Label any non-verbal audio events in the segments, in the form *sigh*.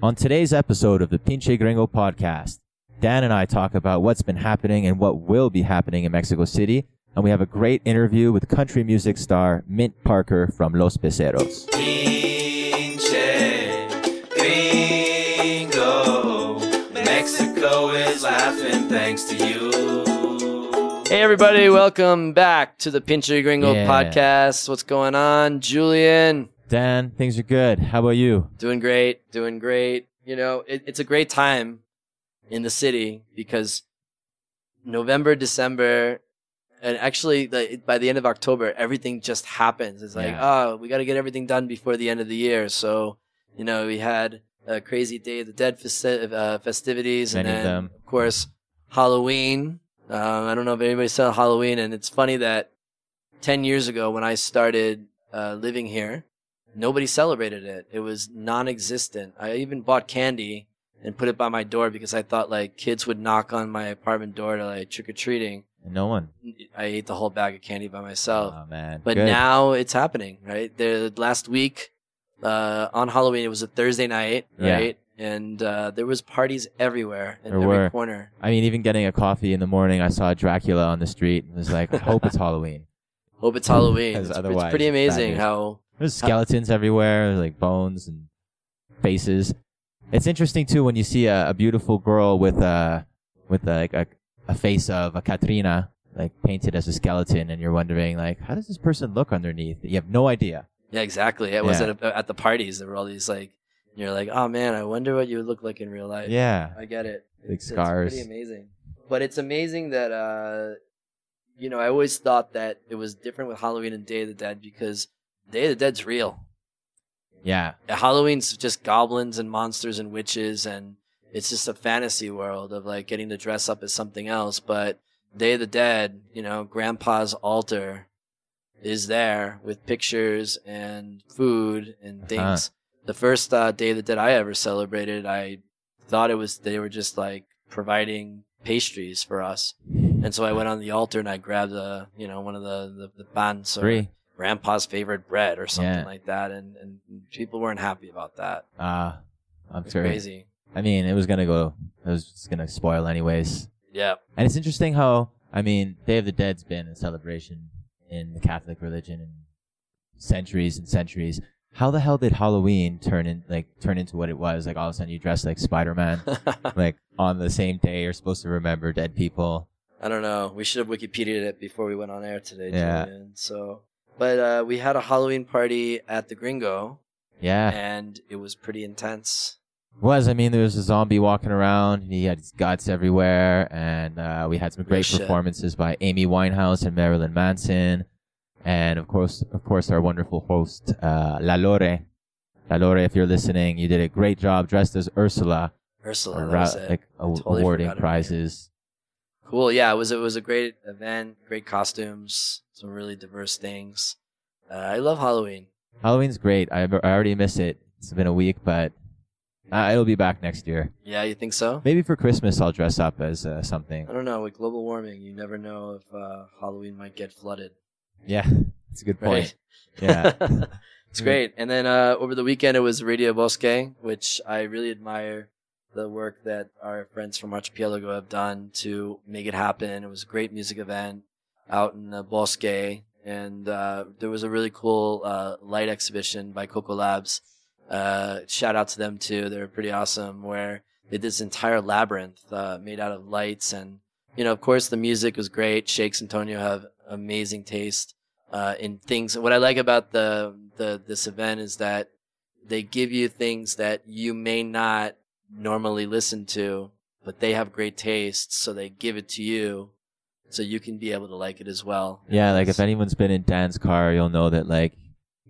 On today's episode of the Pinche Gringo podcast, Dan and I talk about what's been happening and what will be happening in Mexico City, and we have a great interview with country music star Mint Parker from Los Peceros. Pinche gringo. Mexico is laughing thanks to you. Hey everybody, welcome back to the Pinche Gringo Yeah. podcast. What's going on? Julian, Dan, things are good. How about you? doing great, doing great. You know, it, it's a great time in the city because November, December, and actually like, by the end of October, everything just happens. It's like, Yeah. oh, we got to get everything done before the end of the year. So, you know, we had a crazy Day of the Dead festi- uh, festivities, Many of and then, them. of course, Halloween. Um, I don't know if anybody saw Halloween, and it's funny that ten years ago when I started uh, living here, nobody celebrated it. It was non-existent. I even bought candy and put it by my door because I thought like kids would knock on my apartment door to like trick or treating. No one. I ate the whole bag of candy by myself. Oh man. But Good. now it's happening, right? The last week uh, on Halloween, it was a Thursday night, Yeah. right? And uh, there was parties everywhere in There every were. corner. I mean, even getting a coffee in the morning, I saw Dracula on the street and was like, I hope it's *laughs* Halloween. Hope it's Halloween. It's, it's pretty amazing how There's skeletons everywhere, like bones and faces. It's interesting too when you see a, a beautiful girl with a with a, like a, a face of a Catrina like painted as a skeleton, and you're wondering like, how does this person look underneath? You have no idea. Yeah, exactly. It was Yeah. at, at the parties. There were all these like, you're like, oh man, I wonder what you would look like in real life. Yeah, I get it. Big It's- scars. It's pretty amazing. But it's amazing that, uh, you know, I always thought that it was different with Halloween and Day of the Dead because Day of the Dead's real. yeah, Halloween's just goblins and monsters and witches, and it's just a fantasy world of like getting to dress up as something else. But Day of the Dead, you know, Grandpa's altar is there with pictures and food and things. Uh-huh. The first uh, Day of the Dead I ever celebrated, I thought it was they were just like providing pastries for us, and so I went on the altar and I grabbed a you know one of the the, the pans or three. Grandpa's favorite bread or something Yeah. like that and, and people weren't happy about that Uh, I'm sure. crazy I mean, it was gonna go. It was just gonna spoil anyways. yeah And it's interesting how I mean, Day of the Dead's been a celebration in the Catholic religion in centuries and centuries. How the hell did Halloween turn in like turn into what it was? Like all of a sudden you dress like Spider Man, *laughs* like on the same day you're supposed to remember dead people. i don't know we should have wikipedia'd it before we went on air today Yeah. Julian. so but uh, we had a halloween party at the gringo Yeah, and it was pretty intense was. I mean, there was a zombie walking around. And he had his guts everywhere, and uh, we had some great shit. performances by Amy Winehouse and Marilyn Manson, and of course, of course, our wonderful host uh, La Lore. La Lore, if you're listening, you did a great job dressed as Ursula, ursula that was it. like a- Totally awarding forgot her name. prizes. Cool yeah it was it was a great event great costumes some really diverse things uh, i love halloween Halloween's great. I, I already miss it. It's been a week, but uh, it'll be back next year. yeah you think so Maybe for Christmas I'll dress up as uh, something. i don't know with global warming you never know if uh, halloween might get flooded Yeah, *laughs* that's a good point. right Yeah. *laughs* it's great. And then uh, over the weekend, it was Radio Bosque, which I really admire the work that our friends from Archipelago have done to make it happen. It was a great music event out in the Bosque, and uh, there was a really cool uh, light exhibition by Coco Labs. Uh, shout out to them too; they were pretty awesome. Where they did this entire labyrinth uh, made out of lights, and you know, of course, the music was great. Shakes Antonio have amazing taste uh, in things. What I like about the the this event is that they give you things that you may not normally listen to, but they have great taste, so they give it to you, so you can be able to like it as well. Yeah, like if anyone's been in Dan's car, you'll know that like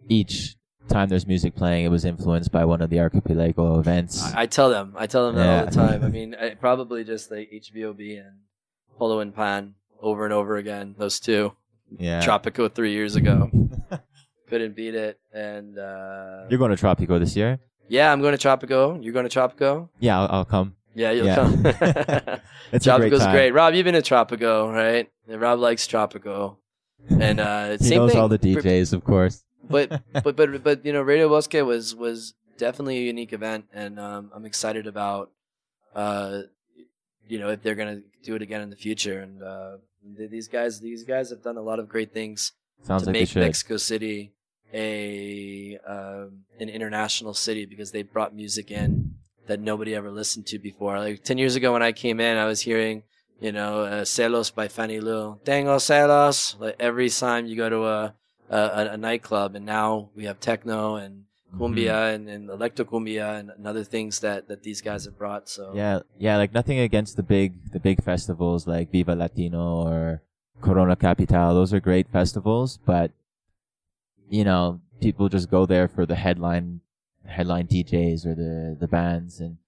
each time there's music playing, it was influenced by one of the Archipelago events. I, I tell them, I tell them that all the time. I *laughs* mean, I, probably just like HVOB and Polo and Pan over and over again. Those two, yeah. Tropico three years ago, *laughs* couldn't beat it. And uh, You're going to Tropico this year? Yeah, I'm going to Tropico. You're going to Tropico. Yeah, I'll, I'll come. Yeah, you'll Yeah. come. *laughs* It's great Tropico's time. great. Rob, you've been to Tropico, right? And Rob likes Tropico. And uh *laughs* he knows thing. all the DJs, of course. But *laughs* but but but you know, Radio Bosque was was definitely a unique event, and um, I'm excited about, uh, you know, if they're gonna do it again in the future. And uh, th- these guys, these guys have done a lot of great things Sounds to like make. Mexico City a um, an international city because they brought music in that nobody ever listened to before. Like ten years ago when I came in, I was hearing you know uh, "Celos" by Fanny Lu, "Tengo celos" like every time you go to a a, a nightclub, and now we have techno and cumbia Mm-hmm. and, and electro cumbia and, and other things that that these guys have brought. So Yeah, yeah, like nothing against the big the big festivals like Vive Latino or Corona Capital. Those are great festivals, but you know, people just go there for the headline headline DJs or the the bands and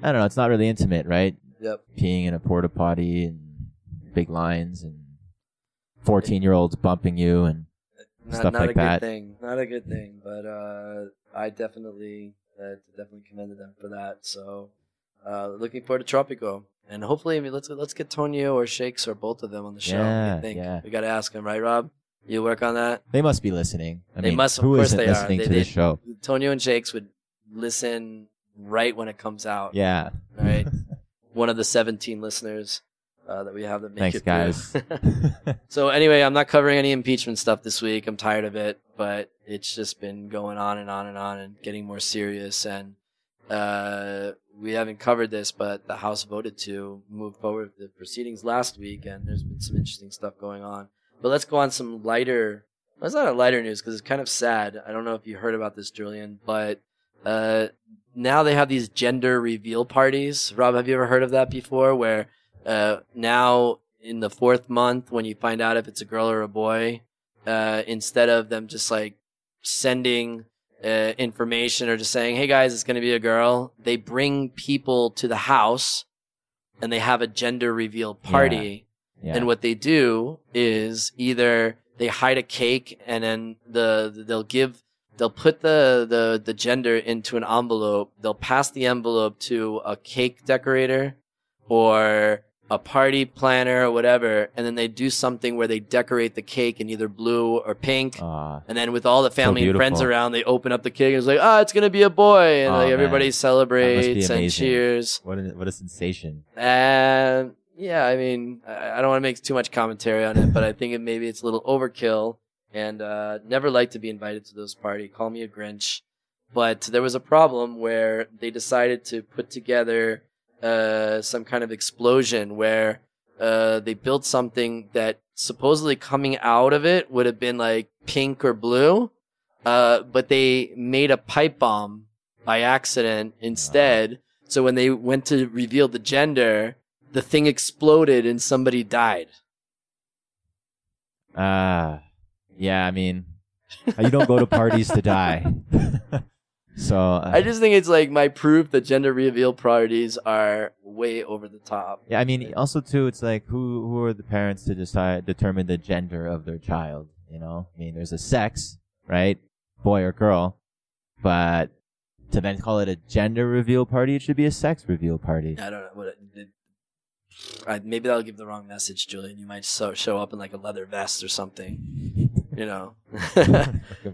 I don't know, it's not really intimate, right? Yep. Peeing in a porta potty and big lines and 14-year-olds bumping you and not, Stuff not like a good that. thing. Not a good thing, but uh, I definitely uh, definitely commended them for that. So uh, looking forward to Tropico, and hopefully I mean, let's let's get Tonio or Shakes or both of them on the show. Yeah, you think? yeah. We got to ask them, right, Rob? You work on that. they must be listening. I They mean, must- of who course isn't they are. listening They- to they- this show? Tonio and Shakes would listen right when it comes out. Yeah. All right. *laughs* One of the 17 listeners uh, that we have that make Thanks, it guys. *laughs* *laughs* So anyway, I'm not covering any impeachment stuff this week. I'm tired of it, but it's just been going on and on and on and getting more serious. And uh, we haven't covered this, but the House voted to move forward with the proceedings last week, and there's been some interesting stuff going on. But let's go on some lighter. Well, it's not a lighter news because it's kind of sad. I don't know if you heard about this, Julian, but uh, now they have these gender reveal parties. Rob, have you ever heard of that before? Where uh, now in the fourth month, when you find out if it's a girl or a boy, uh, instead of them just like sending uh, information or just saying, "Hey guys, it's going to be a girl," they bring people to the house and they have a gender reveal party. Yeah. And what they do is either they hide a cake and then the they'll give they'll put the the the gender into an envelope. They'll pass the envelope to a cake decorator or a party planner or whatever, and then they do something where they decorate the cake in either blue or pink. Aw. And then with all the family and friends around, they open up the cake and it's like, ah, it's gonna be a boy, and Oh, like man. everybody celebrates and cheers. What a, what a sensation. And yeah, I mean, I don't want to make too much commentary on it, but I think it maybe it's a little overkill. And uh, never like to be invited to those party. Call me a Grinch. But there was a problem where they decided to put together uh, some kind of explosion where uh, they built something that supposedly coming out of it would have been like pink or blue, uh, but they made a pipe bomb by accident instead. So when they went to reveal the gender, the thing exploded and somebody died. Ah, yeah. I mean, you don't go to parties to die. *laughs* so uh, I just think it's like my proof that gender reveal parties are way over the top. yeah. I mean, also too, it's like who who are the parents to decide determine the gender of their child? You know, I mean, there's a sex, right, boy or girl, but to then call it a gender reveal party, it should be a sex reveal party. I don't know what I, maybe that'll give the wrong message, Julian. You might so, show up in like a leather vest or something. You know, *laughs*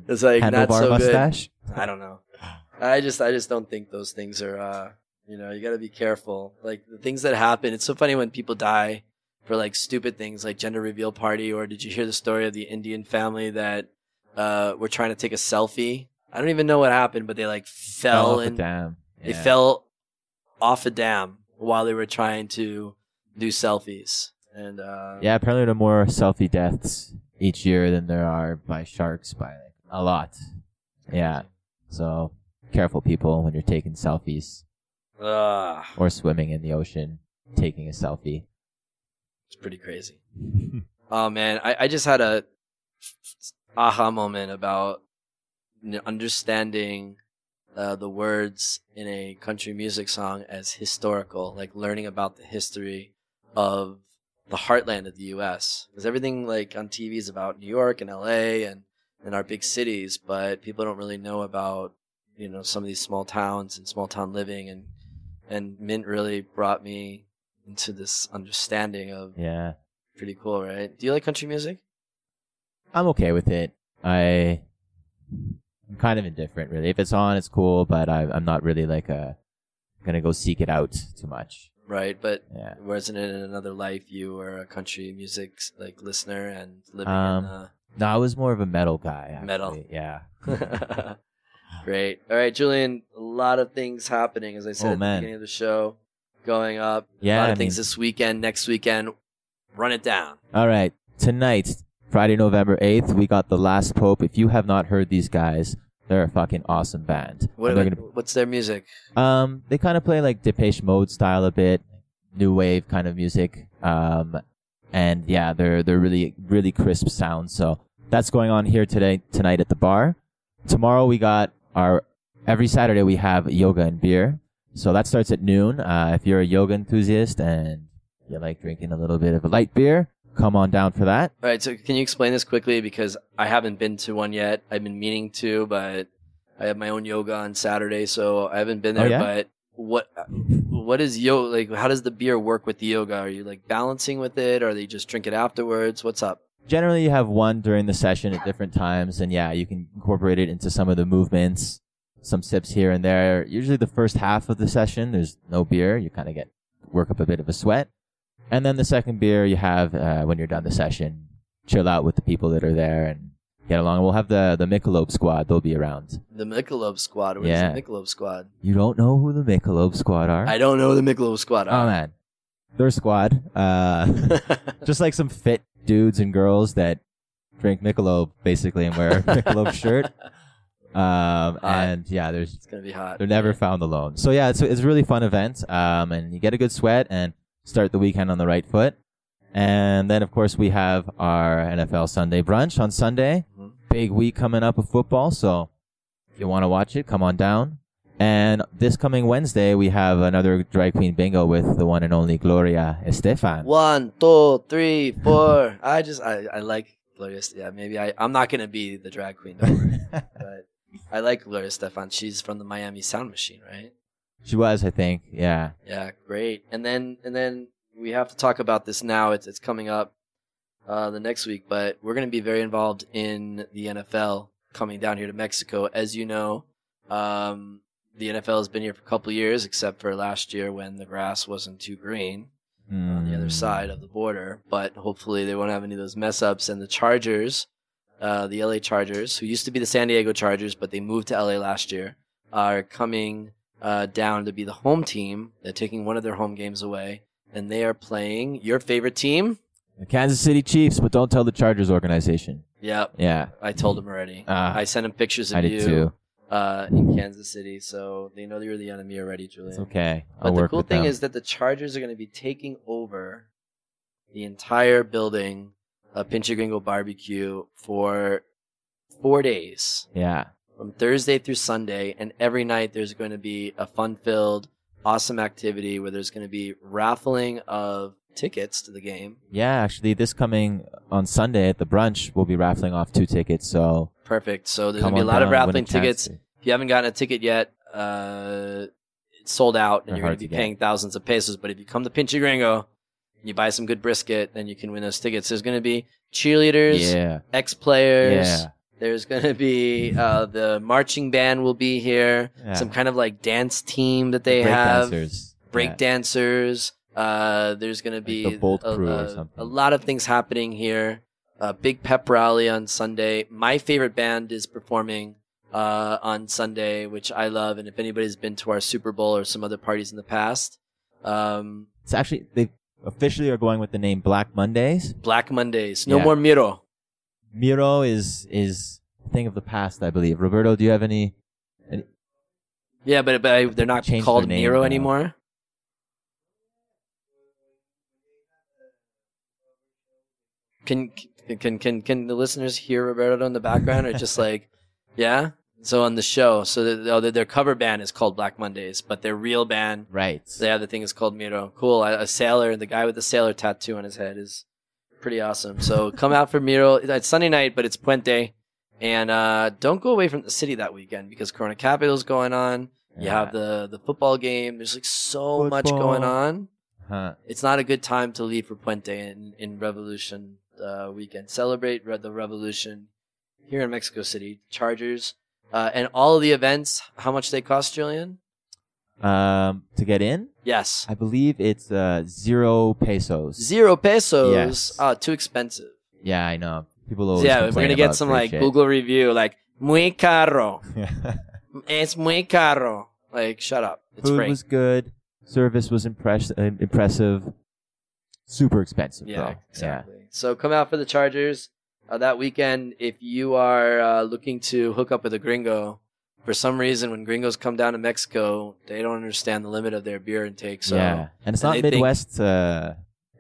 it's like not so mustache. good. I don't know. I just I just don't think those things are. uh You know, you got to be careful. Like the things that happen. It's so funny when people die for like stupid things like gender reveal party. Or did you hear the story of the Indian family that uh were trying to take a selfie? I don't even know what happened, but they like fell and dam. they fell off a dam while they were trying to do selfies. And uh, Yeah, apparently there are more selfie deaths each year than there are by sharks by like, a lot. Yeah. So careful, people, when you're taking selfies Ugh, or swimming in the ocean, taking a selfie. it's pretty crazy. *laughs* Oh man, I, I just had a aha moment about understanding uh, the words in a country music song as historical, like learning about the history of the heartland of the U.S. Because everything like on TV is about New York and L.A. and and our big cities, but people don't really know about you know some of these small towns and small town living and and Mint really brought me into this understanding of yeah. pretty cool, right? Do you like country music? I'm okay with it. I I'm kind of indifferent, really. If it's on, it's cool, but I, I'm not really like a gonna go seek it out too much. Right, but Yeah. wasn't it in another life you were a country music like listener and living Um, in No, I was more of a metal guy. Actually. Metal. Yeah. uh... *laughs* Great. All right, Julian. A lot of things happening, as I said Oh, at the beginning of the show, going up. Yeah, a lot of I things mean- this weekend, next weekend. Run it down. All right. Tonight, Friday, November 8th, we got The Last Pope. If you have not heard these guys, they're a fucking awesome band. What, they're gonna- what's their music? Um, they kind of play like Depeche Mode style a bit, new wave kind of music. Um, and yeah, they're they're really really crisp sounds. So that's going on here today tonight at the bar. Tomorrow we got our every Saturday we have yoga and beer. So that starts at noon. Uh, if you're a yoga enthusiast and you like drinking a little bit of a light beer, come on down for that. All right, so can you explain this quickly because I haven't been to one yet. I've been meaning to, but I have my own yoga on Saturday, so I haven't been Oh, there. yeah? But what what is yoga like? How does the beer work with the yoga? Are you like balancing with it, or are they just drink it afterwards? What's up? generally you have one during the session at different times and yeah you can incorporate it into some of the movements some sips here and there usually the first half of the session there's no beer you kind of get work up a bit of a sweat and then the second beer you have uh, when you're done the session chill out with the people that are there and get along we'll have the the Michelob squad they'll be around The Michelob Squad. What is Yeah. the Michelob Squad? you don't know who the Michelob squad are I don't know the Michelob Squad. oh man they're a squad uh *laughs* just like some fit dudes and girls that drink Michelob basically and wear a *laughs* Michelob shirt. Um, and yeah, there's it's gonna be hot. they're never found alone. So yeah, it's it's a really fun event. Um, and you get a good sweat and start the weekend on the right foot. And then of course we have our NFL Sunday brunch on Sunday. Mhm. Big week coming up of football, so if you want to watch it, come on down. And this coming Wednesday, we have another drag queen bingo with the one and only Gloria Estefan. One, two, three, four. *laughs* I just I, I like Gloria. Yeah, maybe I I'm not gonna be the drag queen, don't worry. *laughs* but I like Gloria Estefan. She's from the Miami Sound Machine, right? She was, I think. Yeah. Yeah, great. And then and then we have to talk about this now. It's it's coming up uh, the next week, but we're going to be very involved in the NFL coming down here to Mexico. As you know, um, the NFL has been here for a couple of years, except for last year when the grass wasn't too green on the other Mm. side of the border. But hopefully they won't have any of those mess ups. And the Chargers, uh, the LA Chargers, who used to be the San Diego Chargers, but they moved to LA last year, are coming uh, down to be the home team. They're taking one of their home games away, and they are playing your favorite team. The Kansas City Chiefs, but don't tell the Chargers organization. Yep, Yeah, I told them already. Ah. I sent them pictures of I did you too. uh, in Kansas City, so they know you're the enemy already, Julian. It's okay. I'll But the cool thing them. is that the Chargers are going to be taking over the entire building of Pinche Gringo Barbecue for four days, yeah, from Thursday through Sunday, and every night there's going to be a fun-filled, awesome activity where there's going to be raffling of tickets to the game. yeah. Actually, this coming on Sunday at the brunch, we'll be raffling off two tickets. So Perfect. So there's going to be a lot of down, a raffling tickets. to- If you haven't gotten a ticket yet, uh, it's sold out, and They're you're going to be to paying thousands of pesos. But if you come to Pinche Gringo, and you buy some good brisket, then you can win those tickets. There's going to be cheerleaders, Yeah, ex players. yeah. There's going to be uh, the marching band will be here. Yeah. Some kind of like dance team that they Break have. dancers. Break Yeah. dancers. Uh, there's going to be the Bolt a, Crew or a- something. a lot of things happening here. A big pep rally on Sunday. My favorite band is performing uh, on Sunday, which I love. And if anybody's been to our Super Bowl or some other parties in the past, um, It's actually they officially are going with the name Black Mondays. Black Mondays. No Yeah. more Miro. Miro is is a thing of the past, I believe. Roberto, do you have any? Yeah, but, but I, they're not Changed called their name Miro now. anymore. Can can can can the listeners hear Roberto in the background, or just *laughs* like, yeah? So on the show, so oh, their- their cover band is called Black Mondays, but their real band, Right. the other thing is called Miro. Cool. A, a sailor, the guy with the sailor tattoo on his head is pretty awesome. So come out for Miro. It's Sunday night, but it's Puente, and uh, don't go away from the city that weekend because Corona Capital's going on. You have the the football game. There's like so much going on. Huh. It's not a good time to leave for Puente in, in Revolution uh, weekend. Celebrate re- the Revolution here in Mexico City. Chargers Uh, and all of the events, how much they cost, Julian? Um, to get in, Yes. I believe it's uh zero pesos. Zero pesos. Yes. Oh, too expensive. Yeah, I know. People always. yeah, we're gonna get some like shit. Google review, like muy caro. *laughs* Es muy caro. Like, shut up. It's Food free. was good. Service was impress- uh, impressive. Super expensive, yeah, though. exactly. So come out for the Chargers uh, that weekend. If you are uh, looking to hook up with a gringo, for some reason, when gringos come down to Mexico, they don't understand the limit of their beer intake. So yeah, and it's and not they think- Midwest uh,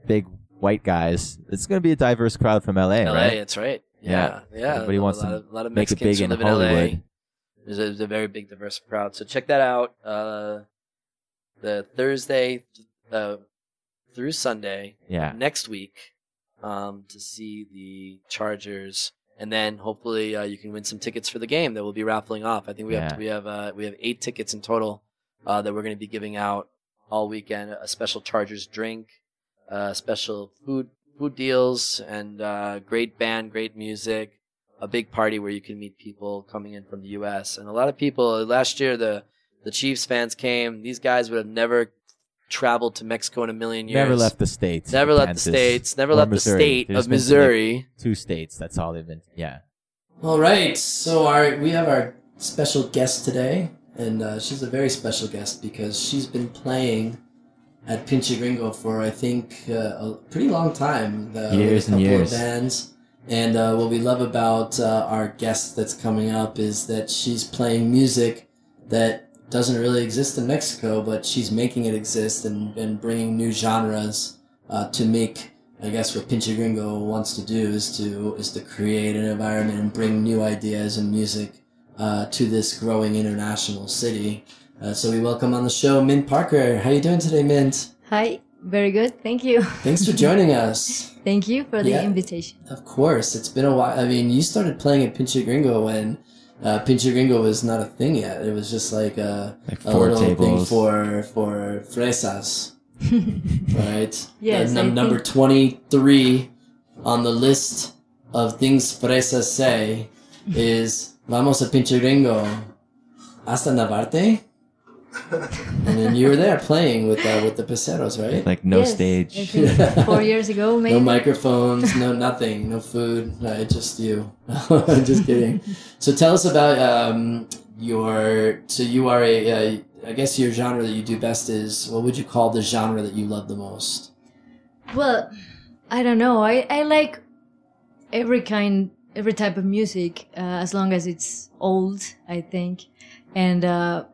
big white guys. It's going to be a diverse crowd from LA, LA, right? that's right. Yeah. Yeah, yeah. Everybody a, wants lot to of, a lot of Make it Mexicans big in live in LA. There's a, there's a very big diverse crowd. So check that out. Uh, the Thursday uh, through Sunday Yeah, next week um, to see the Chargers, and then hopefully uh, you can win some tickets for the game that we'll be raffling off. I think we Yeah. have we have uh, we have eight tickets in total uh, that we're going to be giving out all weekend. A special Chargers drink, uh, special food food deals, and uh, great band, great music. A big party where you can meet people coming in from the U.S. and a lot of people. Last year, the the Chiefs fans came. These guys would have never traveled to Mexico in a million years. never left the states. Never left the states. Never left Missouri. the state They've of just like, Missouri. two states. That's all they've been. Yeah. All right, so our we have our special guest today, and uh, she's a very special guest because she's been playing at Pinche Gringo for I think uh, a pretty long time. Uh, Years a and years. Of bands. And uh, what we love about uh, our guest that's coming up is that she's playing music that doesn't really exist in Mexico, but she's making it exist and, and bringing new genres uh, to make I guess what Pinche Gringo wants to do is to is to create an environment and bring new ideas and music uh, to this growing international city. Uh, so we welcome on the show Mint Parker. How are you doing today, Mint? Hi, very good. Thank you. *laughs* Thanks for joining us. Thank you for the Yeah. invitation. Of course, it's been a while. I mean, you started playing at Pinche Gringo when uh, Pinche Gringo was not a thing yet. It was just like a, Like a four little thing tables. for for fresas. *laughs* right? Yes, Uh, num- number think- 23 on the list of things fresas say is Vamos a pinche gringo. Hasta Narvarte? And then you were there playing with uh, with the peceros, right? Like no Yes, stage. *laughs* four years ago, maybe. No microphones, no nothing, no food, no, just you. *laughs* I'm just kidding. So tell us about um, your. So you are a. Uh, I guess your genre that you do best is. What would you call the genre that you love the most? Well, I don't know. I, I like every kind, every type of music, uh, as long as it's old, I think. And, uh,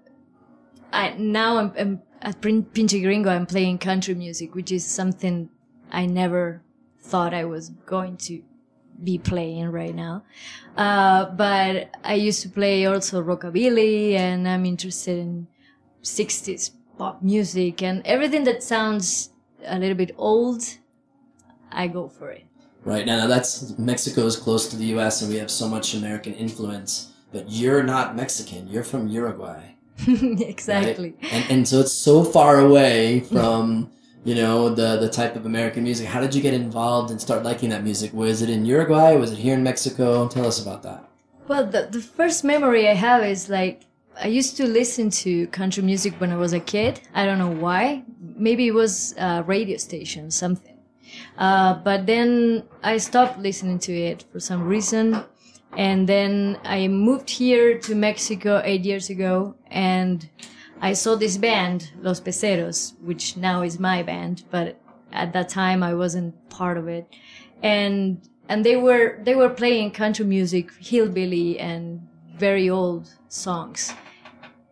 I, now I'm, I'm at Pinche Gringo, I'm playing country music, which is something I never thought I was going to be playing right now. Uh, but I used to play also rockabilly and I'm interested in 60s pop music and everything that sounds a little bit old, I go for it. Right now, that's Mexico is close to the U.S. and we have so much American influence. But you're not Mexican. You're from Uruguay. *laughs* right? exactly. And and so it's so far away from you know the the type of American music. How did you get involved and start liking that music? Was it in Uruguay? Was it here in Mexico? Tell us about that. Well, the, the first memory I have is like I used to listen to country music when I was a kid. I don't know why. Maybe it was a radio station, something. Uh, but then I stopped listening to it for some reason. And then I moved here to Mexico eight years ago and I saw this band, Los Peceros, which now is my band, but at that time I wasn't part of it. And, and they were, they were playing country music, hillbilly and very old songs.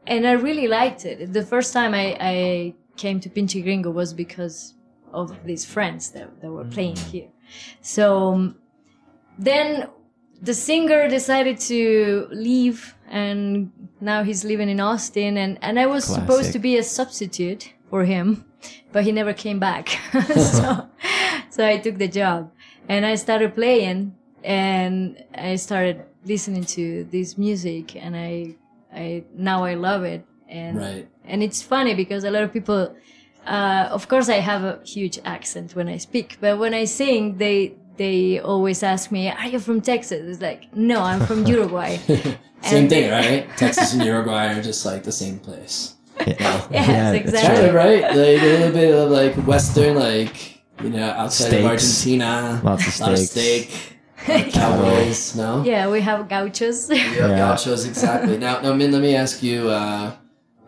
And I really liked it. The first time I, I came to Pinche Gringo was because of these friends that, that were playing here. So um, then the singer decided to leave and now he's living in Austin and, and I was supposed to be a substitute for him, but he never came back. *laughs* so, *laughs* so I took the job and I started playing and I started listening to this music and I, I, now I love it. And, Right. and it's funny because a lot of people, uh, of course I have a huge accent when I speak, but when I sing, they, they always ask me, "Are you from Texas?" It's like, no, I'm from *laughs* Uruguay. *laughs* Same And- thing, right? Texas and Uruguay are just like the same place. *laughs* Yes, that's exactly. Kind of, right? Like a little bit of like Western, like, you know, outside of Argentina. Lots of lot of steak. Cowboys, no? yeah, we have gauchos. Yeah, Yeah. gauchos, exactly. Now, now, Min, let me ask you, uh,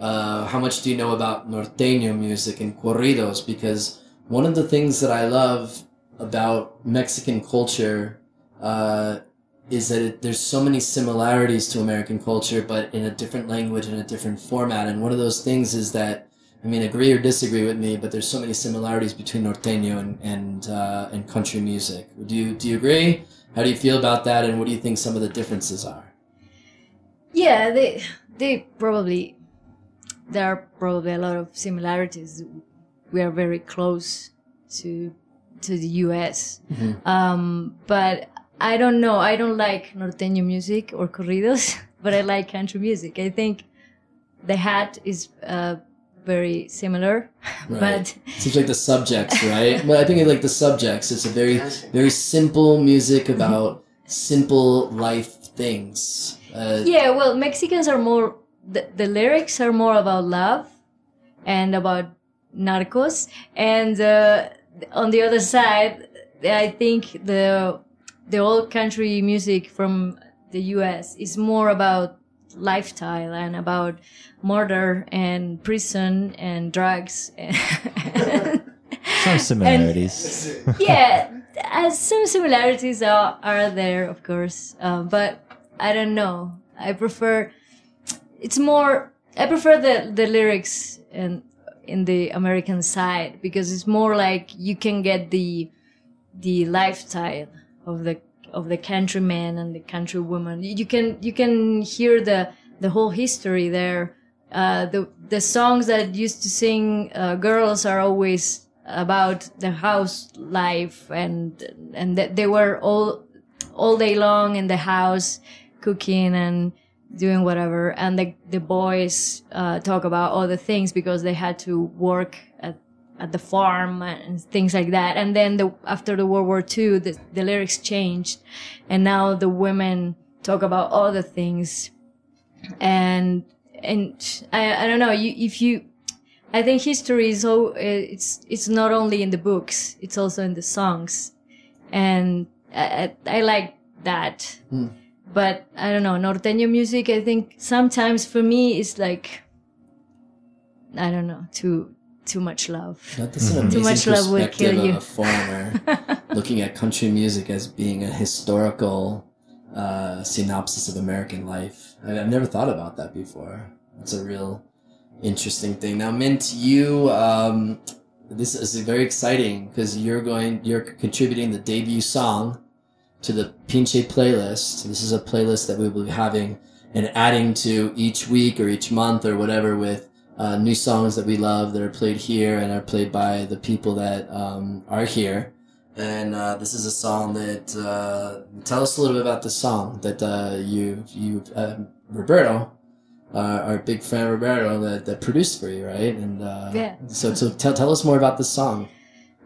uh, how much do you know about norteño music and corridos? Because one of the things that I love about Mexican culture uh, is that it, there's so many similarities to American culture, but in a different language and a different format. And one of those things is that, I mean, agree or disagree with me, but there's so many similarities between norteño and and uh, and country music. Do you do you agree? How do you feel about that? And what do you think some of the differences are? Yeah, they they probably there are probably a lot of similarities. We are very close to to the U.S. Um, but I don't know. I don't like norteño music or corridos, *laughs* but I like country music. I think the hat is uh, very similar, *laughs* but Seems like the subjects, *laughs* right? but I think like the subjects. It's a very, very simple music about simple life things. Uh, yeah. Well, Mexicans are more the, the lyrics are more about love and about narcos, and uh, on the other side, I think the the old country music from the U.S. is more about lifestyle and about murder and prison and drugs. *laughs* Some similarities. *laughs* yeah, uh, some similarities are, are there, of course, uh, but I don't know. I prefer it's more. I prefer the the lyrics and in the American side because it's more like you can get the the lifestyle of the of the countryman and the countrywoman. You can you can hear the the whole history there. Uh, the the songs that used to sing uh, girls are always about the house life and and that they were all all day long in the house cooking and doing whatever and the the boys uh, talk about other things because they had to work at at the farm and things like that. And then the after the world war ii the, the lyrics changed and now the women talk about other things. And and i, I don't know you, if you i think history is so it's it's not only in the books it's also in the songs. And i, I I like that but I don't know norteño music. I think sometimes for me it's like I don't know too too much love. That's an Too amazing much love will perspective kill of you. a foreigner *laughs* looking at country music as being a historical uh, synopsis of American life. I, I've never thought about that before. It's a real interesting thing. Now, Mint, you um, this is very exciting because you're going you're contributing the debut song to the Pinche playlist. This is a playlist that we will be having and adding to each week or each month or whatever with uh, new songs that we love that are played here and are played by the people that um, are here. And uh, this is a song that uh, tell us a little bit about the song that uh, you you uh, Roberto, uh, our big friend Roberto that, that produced for you, right? And uh, Yeah. So so tell tell us more about the song.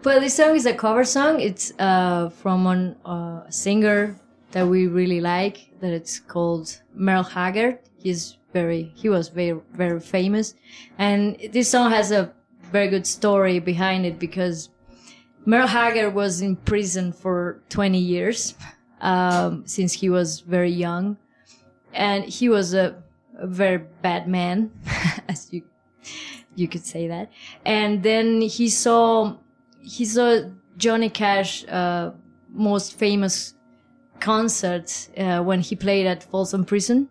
Well, this song is a cover song. It's uh, from an, uh, a singer that we really like. That it's called Merle Haggard. He's very he was very very famous, and this song has a very good story behind it because Merle Haggard was in prison for 20 years um, since he was very young, and he was a, a very bad man, *laughs* as you you could say that. And then he saw he saw Johnny Cash uh, most famous concert uh, when he played at Folsom Prison,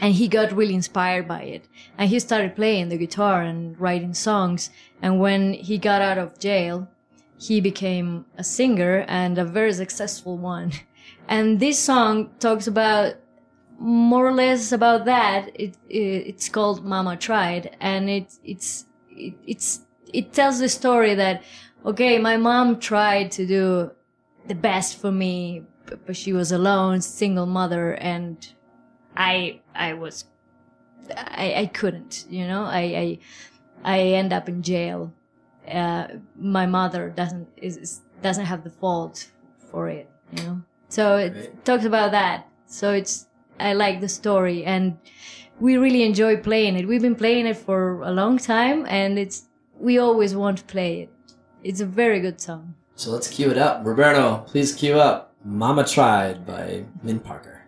and he got really inspired by it. And he started playing the guitar and writing songs. And when he got out of jail, he became a singer and a very successful one. *laughs* And this song talks about more or less about that. It, it it's called Mama Tried, and it it's it, it's it tells the story that okay, my mom tried to do the best for me, but she was alone, single mother, and I, I was, I, I couldn't, you know, I, I, I end up in jail. Uh, my mother doesn't is, doesn't have the fault for it, you know. So it right. talks about that. So it's I like the story, and we really enjoy playing it. We've been playing it for a long time, and it's we always want to play it it's a very good song. So let's cue it up. Roberto, please cue up Mama Tried by Min Parker.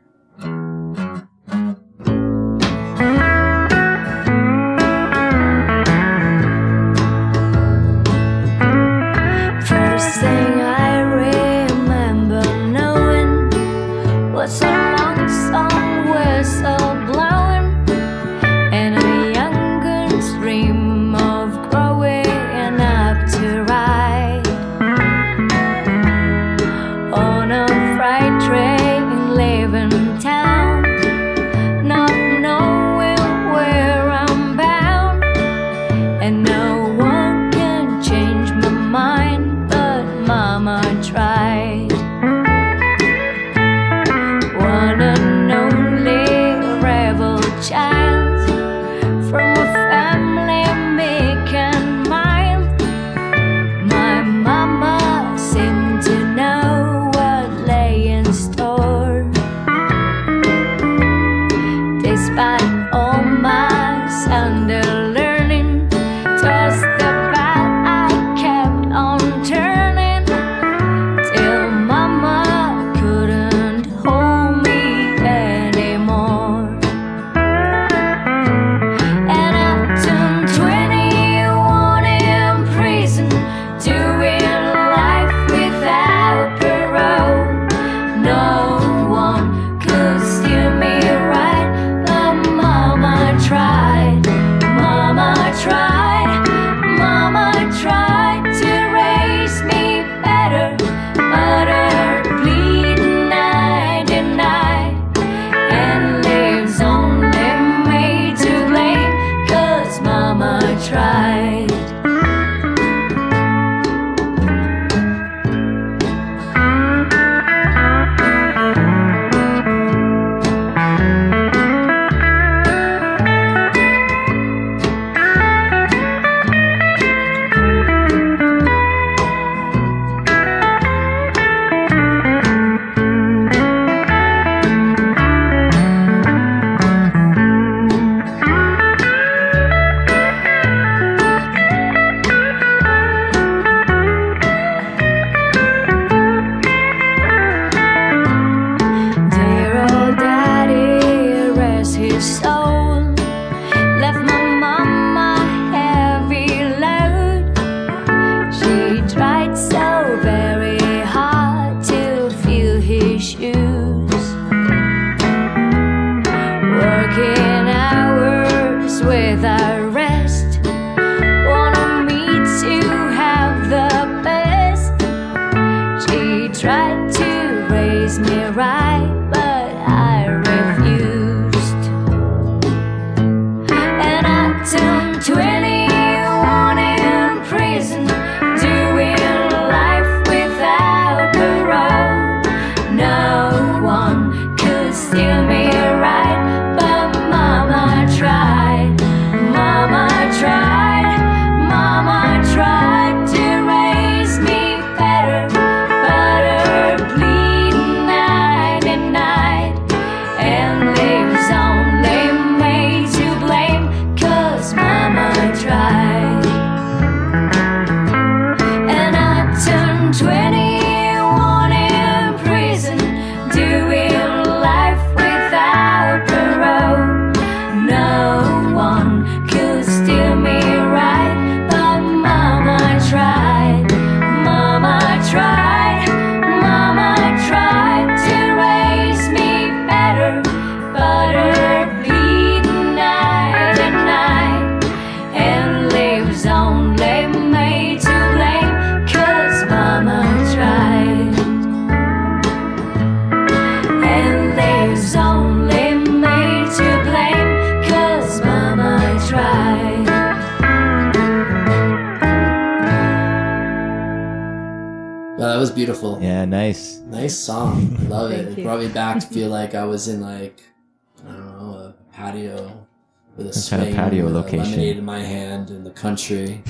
some kind of patio uh, location. Lemonade in my hand in the country.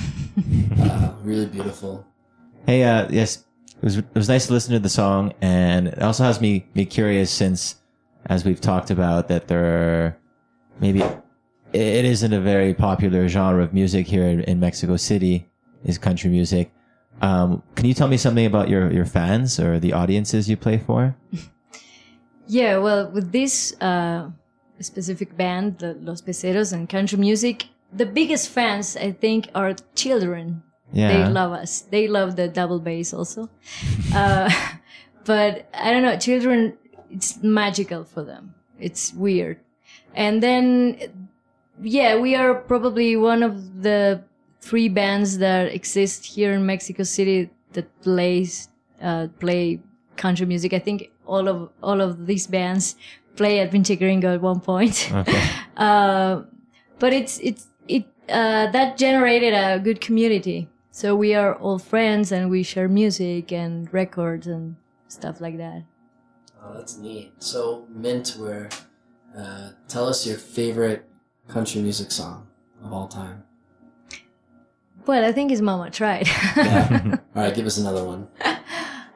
uh, *laughs* really beautiful. Hey, uh, yes, it was it was nice to listen to the song, and it also has me me curious since, as we've talked about, that there are maybe it isn't a very popular genre of music here in, in Mexico City is country music. Um, can you tell me something about your your fans or the audiences you play for? *laughs* yeah, well, with this. Uh specific band, the Los Becerros and country music, the biggest fans I think are children. Yeah, They love us. They love the double bass also. *laughs* uh, but I don't know, children, it's magical for them. It's weird. And then, yeah, we are probably one of the three bands that exist here in Mexico City that plays, uh, play country music. I think all of, all of these bands play at Pinche Gringo at one point. *laughs* Okay. *laughs* Uh, but it's it's it uh, that generated a good community. So we are all friends and we share music and records and stuff like that. Oh, that's neat. So, Mint, where uh, tell us your favorite country music song of all time. Well, I think it's Mama Tried. *laughs* Yeah. all right, give us another one.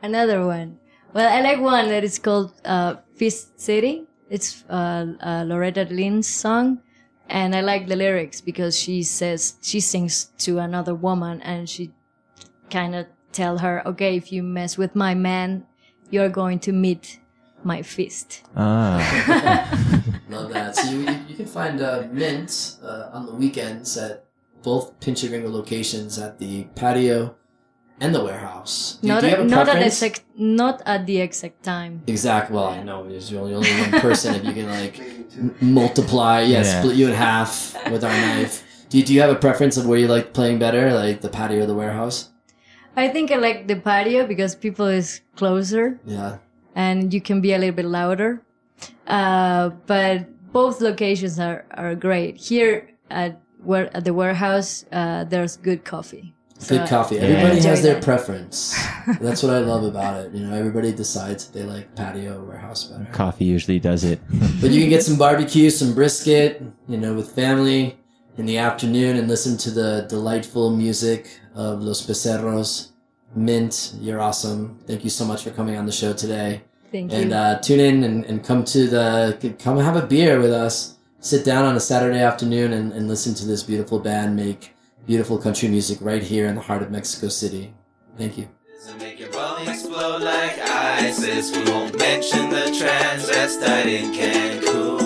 Another one. Well, I like one that is called uh, Fist City. It's uh, uh, Loretta Lynn's song. And I like the lyrics because she says, she sings to another woman and she kind of tell her, okay, if you mess with my man, you're going to meet my fist. Ah, *laughs* Love that. So you, you, you can find uh, Mint uh, on the weekends at both Pinche Gringo locations at the patio and the warehouse. Do, not do you have a not at preference? exact, not at the exact time. Exact. Well, I know there's only only one person. if you can like m- multiply, yeah, Yeah. split you in half with our knife. Do you, do you have a preference of where you like playing better, like the patio or the warehouse? I think I like the patio because people is closer Yeah. and you can be a little bit louder. Uh, but both locations are, are great. Here at where at the warehouse, uh, there's good coffee. So Good coffee. Everybody Enjoy has their preference. *laughs* That's what I love about it. You know, everybody decides if they like patio or warehouse better. coffee usually does it. *laughs* But you can get some barbecue, some brisket, you know, with family in the afternoon and listen to the delightful music of Los Becerros. Mint, you're awesome. Thank you so much for coming on the show today. Thank you. And uh, tune in and, and come to the come have a beer with us. Sit down on a Saturday afternoon and, and listen to this beautiful band make beautiful country music right here in the heart of Mexico City. Thank you. Explode like ISIS. We won't mention the transvestite in Cancun.